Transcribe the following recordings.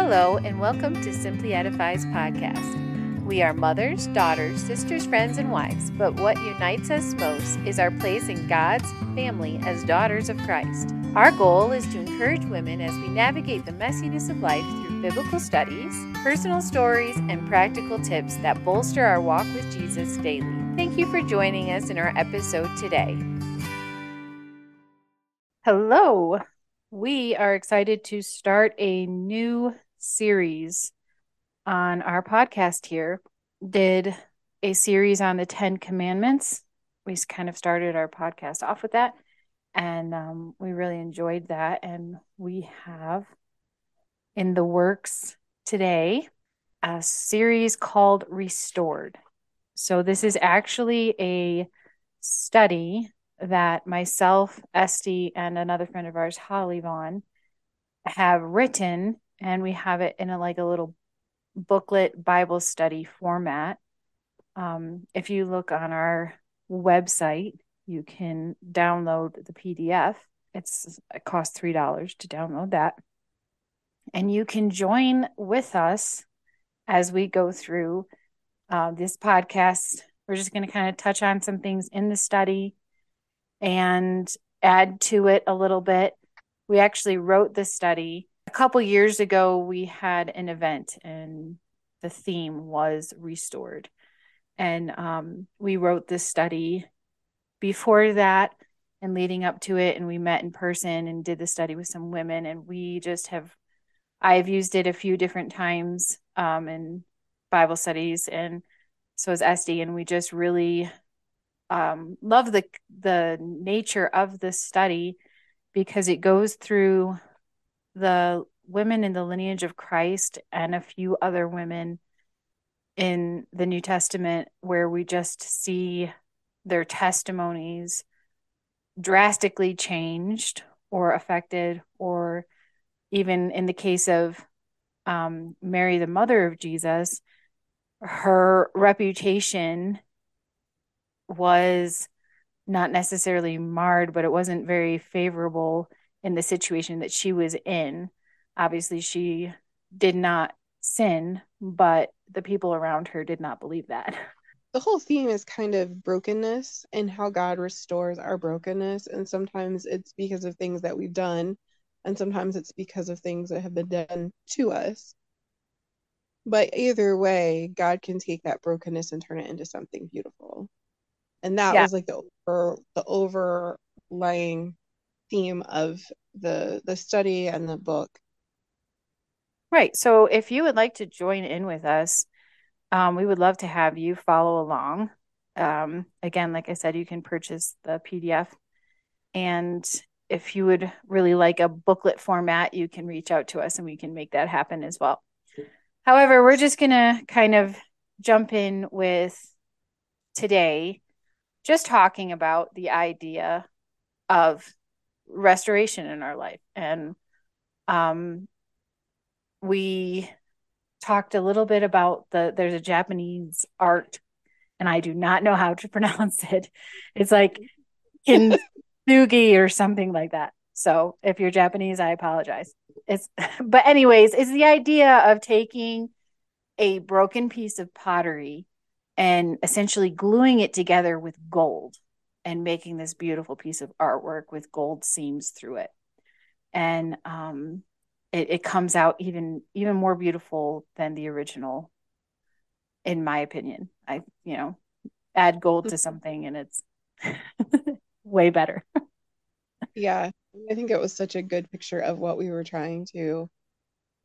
Hello, and welcome to Simply Edify's podcast. We are mothers, daughters, sisters, friends, and wives, but what unites us most is our place in God's family as daughters of Christ. Our goal is to encourage women as we navigate the messiness of life through biblical studies, personal stories, and practical tips that bolster our walk with Jesus daily. Thank you for joining us in our episode today. Hello. We are excited to start a new series on our podcast here. Did a series on the 10 commandments. We kind of started our podcast off with that and um, we really enjoyed that and we have in the works today a series called Restored. So this is actually a study that myself, Esty, and another friend of ours, Holly Vaughn, have written, and we have it in a like a little booklet Bible study format. Um, if you look on our website, you can download the PDF. It's it costs three dollars to download that, and you can join with us as we go through uh, this podcast. We're just going to kind of touch on some things in the study and add to it a little bit. We actually wrote the study a couple years ago. We had an event, and the theme was restored. And um, we wrote this study before that and leading up to it. And we met in person and did the study with some women. And we just have, I've used it a few different times um, in Bible studies. And so has Esty. And we just really um, love the the nature of the study because it goes through the women in the lineage of Christ and a few other women in the New Testament where we just see their testimonies drastically changed or affected, or even in the case of um, Mary, the mother of Jesus, her reputation was not necessarily marred, but it wasn't very favorable in the situation that she was in. Obviously, she did not sin, but the people around her did not believe that. The whole theme is kind of brokenness and how God restores our brokenness. And sometimes it's because of things that we've done, and sometimes it's because of things that have been done to us. But either way, God can take that brokenness and turn it into something beautiful and that yeah. was like the over, the overlying theme of the the study and the book. Right. So if you would like to join in with us um, we would love to have you follow along. Um, again like i said you can purchase the pdf and if you would really like a booklet format you can reach out to us and we can make that happen as well. However we're just going to kind of jump in with today just talking about the idea of restoration in our life. And um, we talked a little bit about the there's a japanese art and i do not know how to pronounce it. It's like kintsugi or something like that. So if you're japanese i apologize. It's but anyways it's the idea of taking a broken piece of pottery and essentially gluing it together with gold and making this beautiful piece of artwork with gold seams through it. And um, it, it comes out even even more beautiful than the original in my opinion. I you know add gold to something and it's way better. Yeah. I think it was such a good picture of what we were trying to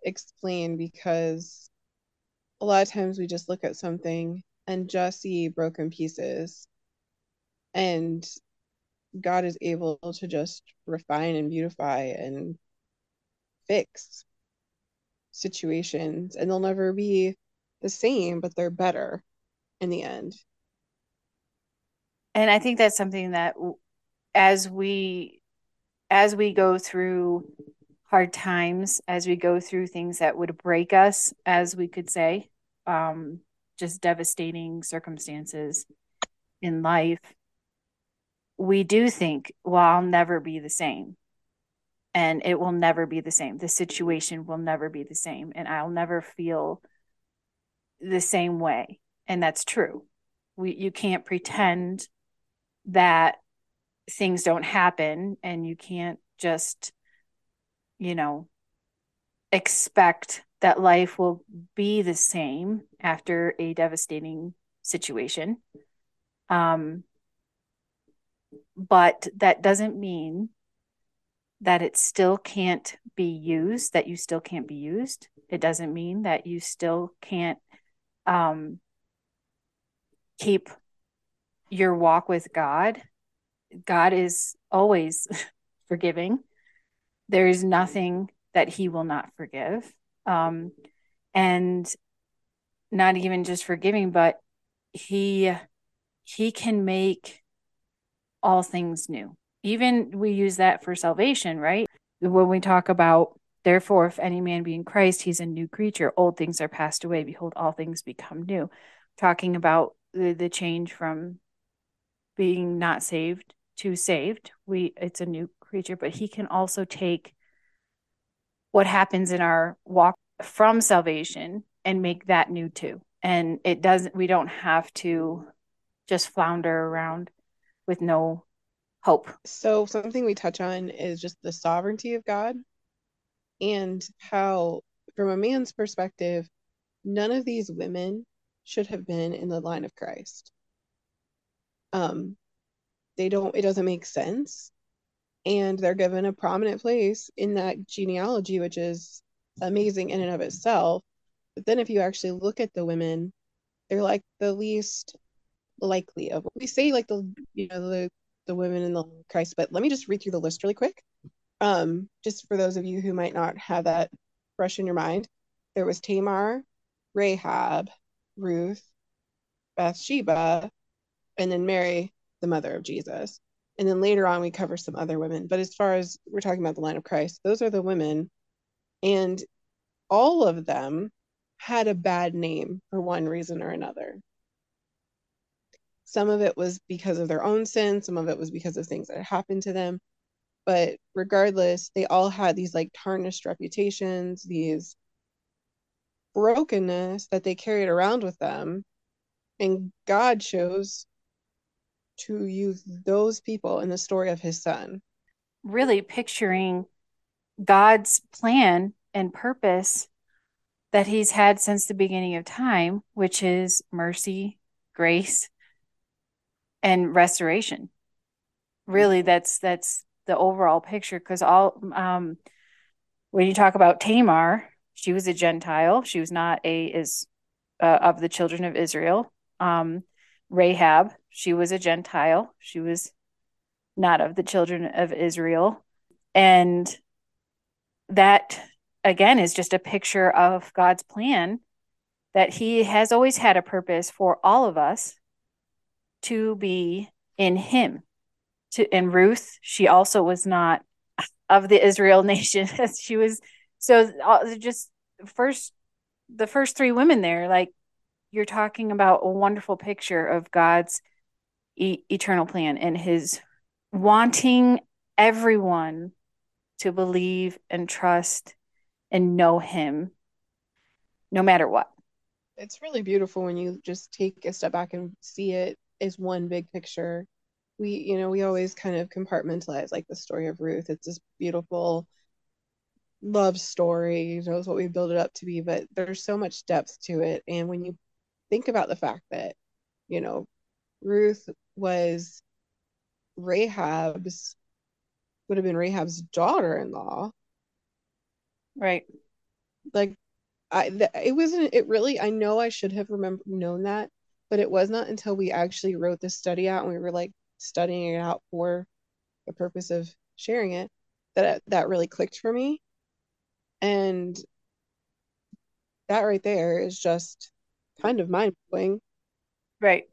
explain because a lot of times we just look at something and just see broken pieces. And God is able to just refine and beautify and fix situations, and they'll never be the same, but they're better in the end. And I think that's something that as we as we go through hard times, as we go through things that would break us, as we could say, um, just devastating circumstances in life, we do think, well, I'll never be the same. and it will never be the same. The situation will never be the same, and I'll never feel the same way. And that's true. We you can't pretend that things don't happen and you can't just you know expect that life will be the same after a devastating situation um but that doesn't mean that it still can't be used, that you still can't be used. It doesn't mean that you still can't um, keep your walk with God. God is always forgiving. There is nothing that He will not forgive. Um, and not even just forgiving, but He He can make all things new. Even we use that for salvation, right? When we talk about, therefore, if any man be in Christ, he's a new creature. Old things are passed away. Behold, all things become new. Talking about the, the change from being not saved to saved. We it's a new creature, but he can also take what happens in our walk from salvation and make that new too. And it doesn't we don't have to just flounder around with no hope. So, something we touch on is just the sovereignty of God and how, from a man's perspective, none of these women should have been in the line of Christ. Um, they don't, it doesn't make sense. And they're given a prominent place in that genealogy, which is amazing in and of itself. But then if you actually look at the women, they're like the least likely of we say like the you know the the women in the Christ, but let me just read through the list really quick. Um, just for those of you who might not have that fresh in your mind, there was Tamar, Rahab, Ruth, Bathsheba, and then Mary, the mother of Jesus. And then later on, we cover some other women. But as far as we're talking about the line of Christ, those are the women. And all of them had a bad name for one reason or another. Some of it was because of their own sin, some of it was because of things that happened to them. But regardless, they all had these like tarnished reputations, these brokenness that they carried around with them. And God chose to use those people in the story of his son. Really picturing God's plan and purpose that he's had since the beginning of time, which is mercy, grace, and restoration. Really that's that's the overall picture because all um when you talk about tamar she was a gentile. She was not a is uh, of the children of israel. Um rahab she was a gentile. She was not of the children of israel. And that again is just a picture of god's plan that he has always had a purpose for all of us to be in him. To and Ruth, she also was not of the Israel nation. she was so just first the first three women there like you're talking about a wonderful picture of God's e- eternal plan and his wanting everyone to believe and trust and know him no matter what. It's really beautiful when you just take a step back and see it is one big picture. We, you know, we always kind of compartmentalize like the story of Ruth. It's this beautiful love story, you knows what we build it up to be, but there's so much depth to it. And when you think about the fact that, you know, Ruth was Rahab's would have been Rahab's daughter-in-law. Right. Like I th- it wasn't it really I know I should have remember known that but it was not until we actually wrote this study out and we were like studying it out for the purpose of sharing it that that really clicked for me. And that right there is just kind of mind blowing right.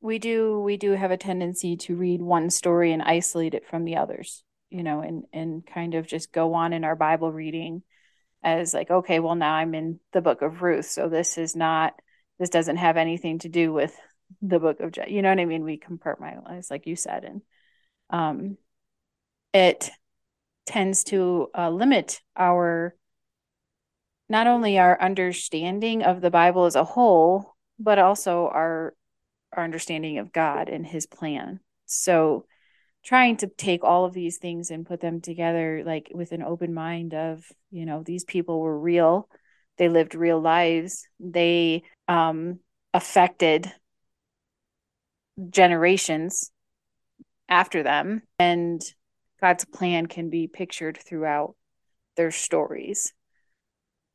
We do we do have a tendency to read one story and isolate it from the others you know and and kind of just go on in our bible reading as like okay well now i'm in the book of ruth so this is not this doesn't have anything to do with the book of you know what i mean we compartmentalize like you said and um it tends to uh, limit our not only our understanding of the Bible as a whole, but also our our understanding of God and his plan. So trying to take all of these things and put them together like with an open mind of, you know, these people were real. They lived real lives. They um affected generations after them and God's plan can be pictured throughout their stories.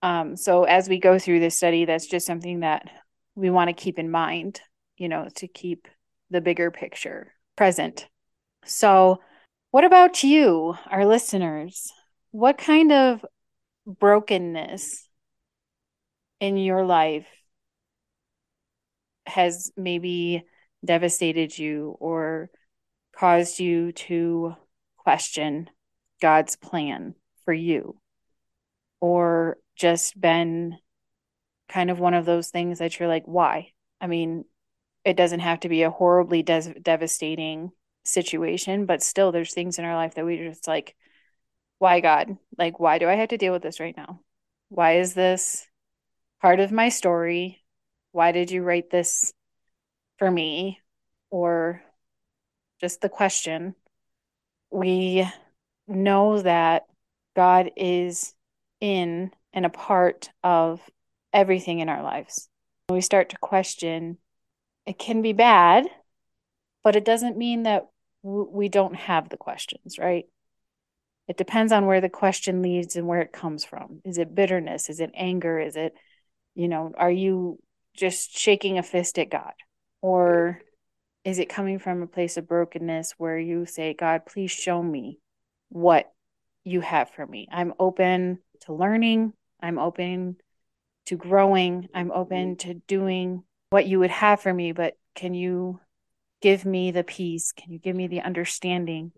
Um, so as we go through this study, that's just something that we want to keep in mind, you know, to keep the bigger picture present. So, what about you, our listeners? What kind of brokenness in your life has maybe devastated you or caused you to question God's plan for you? Or just been kind of one of those things that you're like, why? I mean, it doesn't have to be a horribly de- devastating situation, but still, there's things in our life that we just like, why God? Like, why do I have to deal with this right now? Why is this part of my story? Why did you write this for me? Or just the question. We know that God is in and a part of everything in our lives. we start to question, it can be bad, but it doesn't mean that we don't have the questions, right? It depends on where the question leads and where it comes from. Is it bitterness? Is it anger? Is it, you know, are you just shaking a fist at God? Or is it coming from a place of brokenness where you say, God, please show me what you have for me? I'm open to learning. I'm open to growing. I'm open mm-hmm. to doing what you would have for me, but can you give me the peace? Can you give me the understanding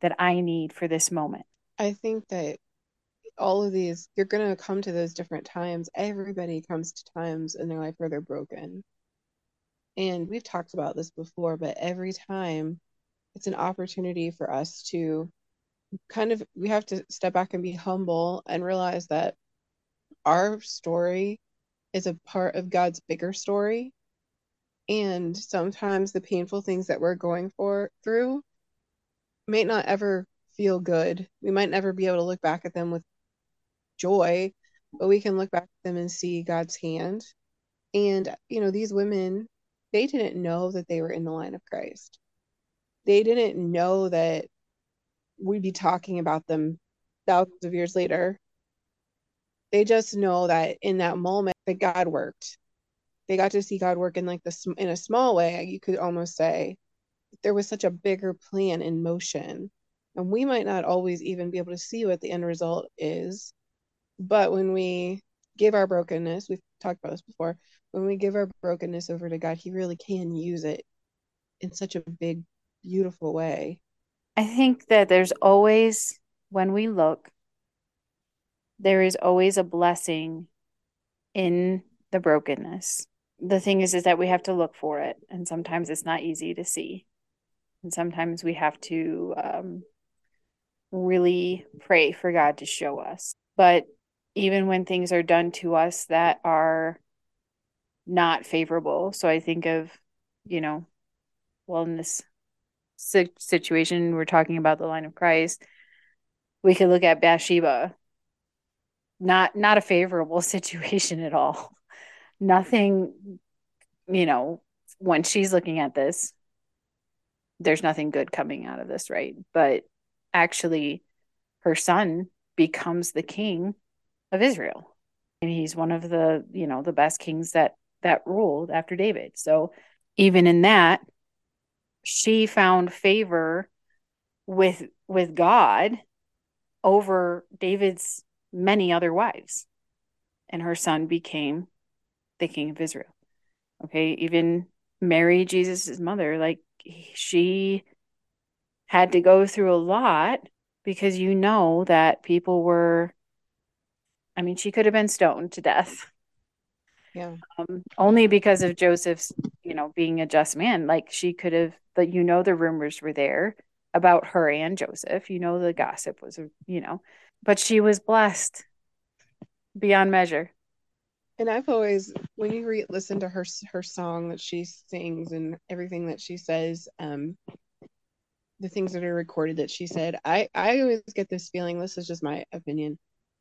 that I need for this moment? I think that all of these, you're going to come to those different times. Everybody comes to times in their life where they're broken. And we've talked about this before, but every time it's an opportunity for us to kind of, we have to step back and be humble and realize that our story is a part of God's bigger story. And sometimes the painful things that we're going for through may not ever feel good. We might never be able to look back at them with joy, but we can look back at them and see God's hand. And, you know, these women, they didn't know that they were in the line of Christ. They didn't know that we'd be talking about them thousands of years later they just know that in that moment that God worked. They got to see God work in like this in a small way. You could almost say there was such a bigger plan in motion, and we might not always even be able to see what the end result is. But when we give our brokenness, we've talked about this before. When we give our brokenness over to God, He really can use it in such a big, beautiful way. I think that there's always, when we look, there is always a blessing in the brokenness. The thing is is that we have to look for it and sometimes it's not easy to see. And sometimes we have to um, really pray for God to show us. But even when things are done to us that are not favorable, so I think of, you know, well, in this situation, we're talking about the line of Christ. We could look at Bathsheba. Not not a favorable situation at all. Nothing you know when she's looking at this there's nothing good coming out of this right? But actually her son becomes the king of Israel and he's one of the you know the best kings that that ruled after David so even in that she found favor with with God over David's many other wives. And her son became the king of Israel. Okay. Even Mary, Jesus' mother, like she had to go through a lot because you know that people were, I mean, she could have been stoned to death. Yeah. Um, only because of Joseph's, you know, being a just man. Like she could have, but you know, the rumors were there about her and Joseph. You know, the gossip was, you know, but she was blessed beyond measure. And I've always, when you re- listen to her her song that she sings and everything that she says, um, the things that are recorded that she said, I I always get this feeling. This is just my opinion,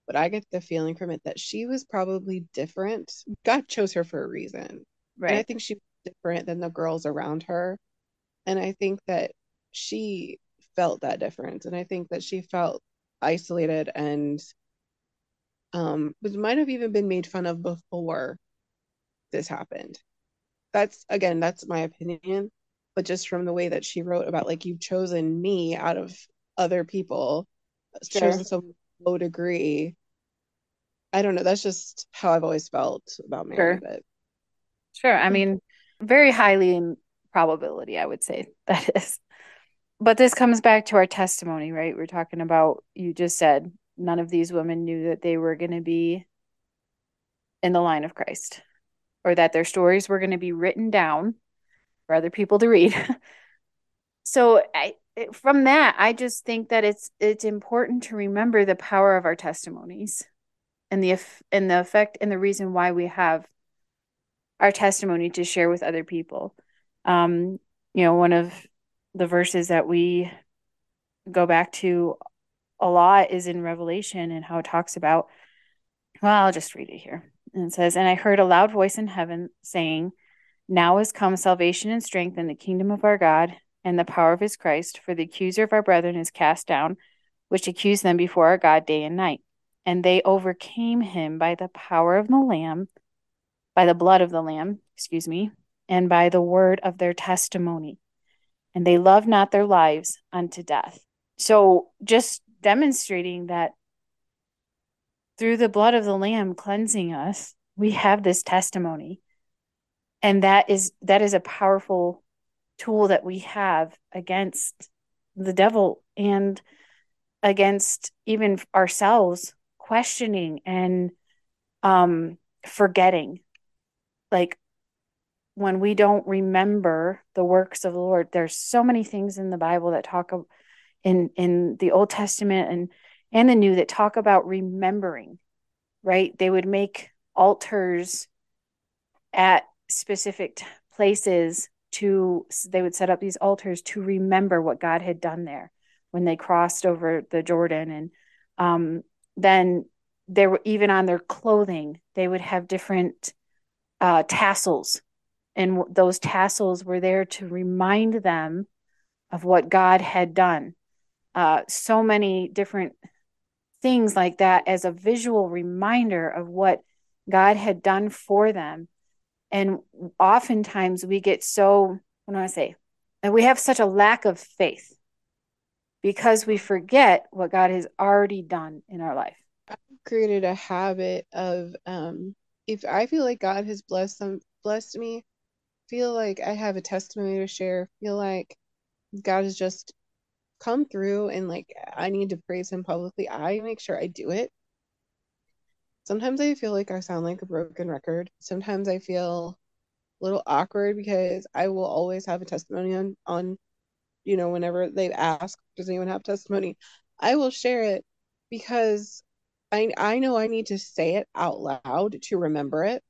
but I get the feeling from it that she was probably different. God chose her for a reason, right? And I think she was different than the girls around her, and I think that she felt that difference, and I think that she felt isolated and um, but might have even been made fun of before this happened. That's again, that's my opinion, but just from the way that she wrote about like you've chosen me out of other people, sure. chosen some low degree. I don't know. That's just how I've always felt about Mary. Sure. But sure. I mean, very highly in probability, I would say that is. But this comes back to our testimony, right? We're talking about you just said none of these women knew that they were going to be in the line of Christ or that their stories were going to be written down for other people to read. so I from that I just think that it's it's important to remember the power of our testimonies and the and the effect and the reason why we have our testimony to share with other people. Um, you know, one of the verses that we go back to a lot is in Revelation and how it talks about, well, I'll just read it here. And it says, And I heard a loud voice in heaven saying, Now is come salvation and strength in the kingdom of our God and the power of his Christ, for the accuser of our brethren is cast down, which accused them before our God day and night. And they overcame him by the power of the Lamb, by the blood of the Lamb, excuse me, and by the word of their testimony. And they loved not their lives unto death. So just demonstrating that through the blood of the lamb cleansing us we have this testimony and that is that is a powerful tool that we have against the devil and against even ourselves questioning and um forgetting like when we don't remember the works of the lord there's so many things in the bible that talk in in the Old Testament and and the New that talk about remembering, right? They would make altars at specific places to they would set up these altars to remember what God had done there when they crossed over the Jordan. And um, then there were even on their clothing they would have different uh, tassels. And those tassels were there to remind them of what God had done. Uh, so many different things like that as a visual reminder of what God had done for them. And oftentimes we get so, what do I say? And we have such a lack of faith because we forget what God has already done in our life. I've created a habit of um, if I feel like God has blessed them, blessed me, feel like I have a testimony to share, feel like God has just come through and like I need to praise him publicly, I make sure I do it. Sometimes I feel like I sound like a broken record. Sometimes I feel a little awkward because I will always have a testimony on on you know whenever they ask does anyone have testimony? I will share it because I I know I need to say it out loud to remember it.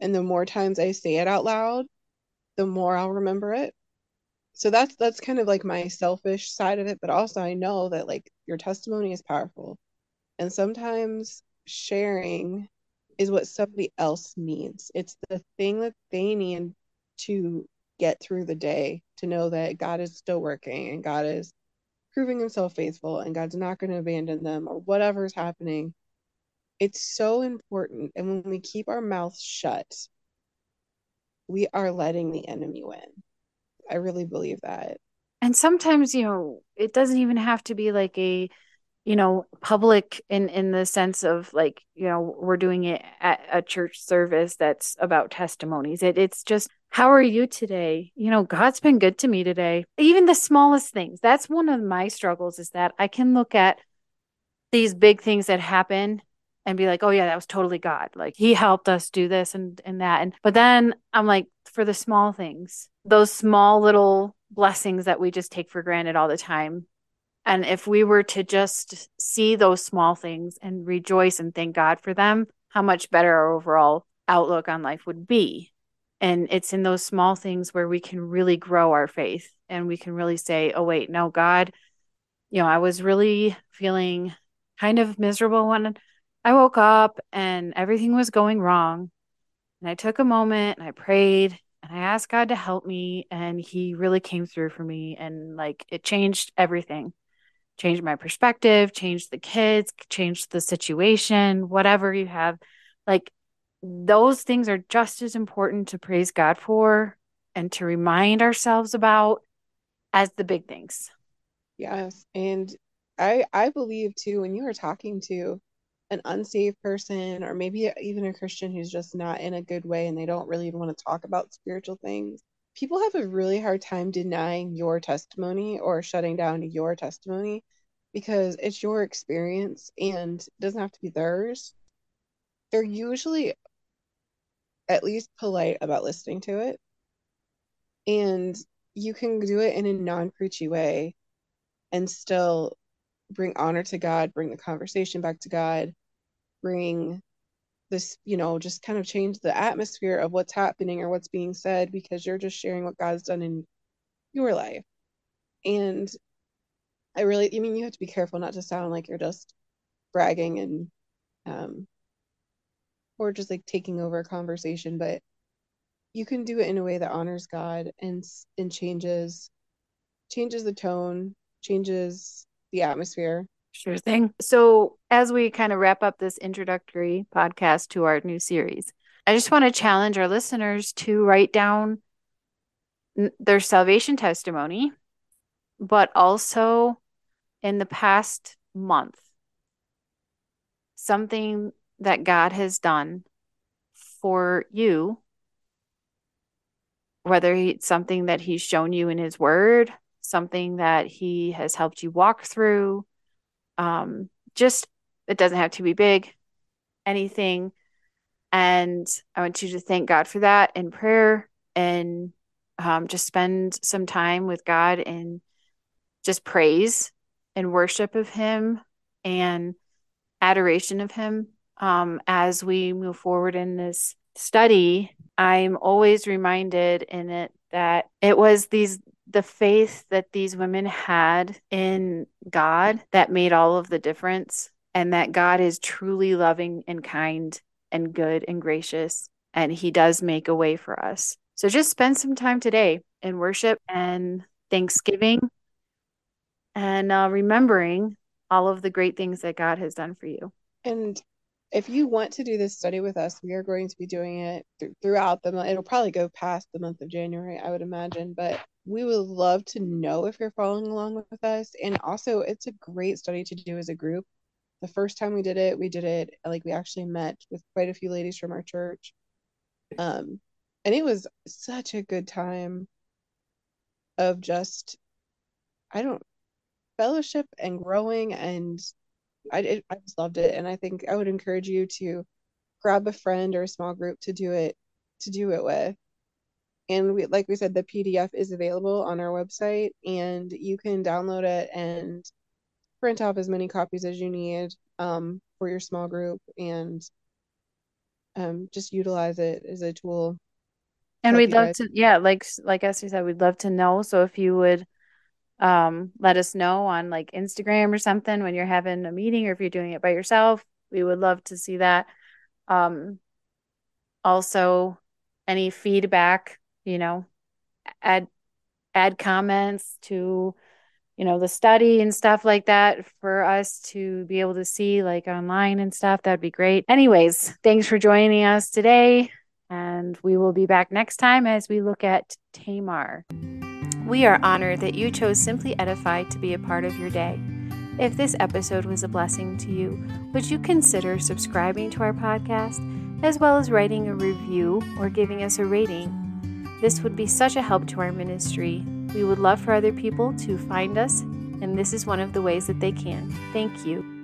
And the more times I say it out loud the more I'll remember it. So that's that's kind of like my selfish side of it but also i know that like your testimony is powerful. And sometimes sharing is what somebody else needs. It's the thing that they need to get through the day to know that god is still working and god is proving himself faithful and god's not going to abandon them or whatever's happening. It's so important and when we keep our mouths shut we are letting the enemy win. I really believe that. And sometimes, you know, it doesn't even have to be like a, you know, public in in the sense of like, you know, we're doing it at a church service that's about testimonies. It it's just how are you today? You know, God's been good to me today. Even the smallest things. That's one of my struggles is that I can look at these big things that happen and be like, oh yeah, that was totally God. Like he helped us do this and and that. And but then I'm like, for the small things, those small little blessings that we just take for granted all the time. And if we were to just see those small things and rejoice and thank God for them, how much better our overall outlook on life would be. And it's in those small things where we can really grow our faith and we can really say, oh, wait, no, God, you know, I was really feeling kind of miserable when I woke up and everything was going wrong. And I took a moment and I prayed and I asked God to help me. And He really came through for me. And like it changed everything changed my perspective, change the kids, change the situation, whatever you have. Like those things are just as important to praise God for and to remind ourselves about as the big things. Yes. And I I believe too when you are talking to an unsaved person or maybe even a Christian who's just not in a good way and they don't really even want to talk about spiritual things, people have a really hard time denying your testimony or shutting down your testimony because it's your experience and it doesn't have to be theirs. They're usually at least polite about listening to it. And you can do it in a non preachy way and still bring honor to God, bring the conversation back to God, bring this, you know, just kind of change the atmosphere of what's happening or what's being said because you're just sharing what God's done in your life. And I really, I mean, you have to be careful not to sound like you're just bragging and, um, or just like taking over a conversation, but you can do it in a way that honors God and and changes changes the tone, changes the atmosphere. Sure thing. So, as we kind of wrap up this introductory podcast to our new series, I just want to challenge our listeners to write down their salvation testimony, but also in the past month, something that God has done for you, whether it's something that He's shown you in His Word, something that He has helped you walk through. Um, just it doesn't have to be big, anything. And I want you to thank God for that in prayer and um, just spend some time with God and just praise and worship of Him and adoration of Him um, as we move forward in this study, I'm always reminded in it that it was these the faith that these women had in God that made all of the difference and that God is truly loving and kind and good and gracious and he does make a way for us. So just spend some time today in worship and thanksgiving and uh, remembering all of the great things that God has done for you. And if you want to do this study with us, we are going to be doing it th- throughout the month. It'll probably go past the month of January, I would imagine, but we would love to know if you're following along with us. And also, it's a great study to do as a group. The first time we did it, we did it like we actually met with quite a few ladies from our church. Um, and it was such a good time of just, I don't, fellowship and growing and I did, I just loved it, and I think I would encourage you to grab a friend or a small group to do it to do it with. And we, like we said, the PDF is available on our website, and you can download it and print off as many copies as you need um, for your small group, and um, just utilize it as a tool. And we'd love guys. to, yeah, like like Esther said, we'd love to know. So if you would um, let us know on like Instagram or something when you're having a meeting or if you're doing it by yourself. We would love to see that. Um, also, any feedback, you know, add add comments to you know the study and stuff like that for us to be able to see like online and stuff that'd be great anyways thanks for joining us today and we will be back next time as we look at tamar we are honored that you chose Simply edify to be a part of your day. If this episode was a blessing to you, would you consider subscribing to our podcast, as well as writing a review or giving us a rating? This would be such a help to our ministry. We would love for other people to find us, and this is one of the ways that they can. Thank you.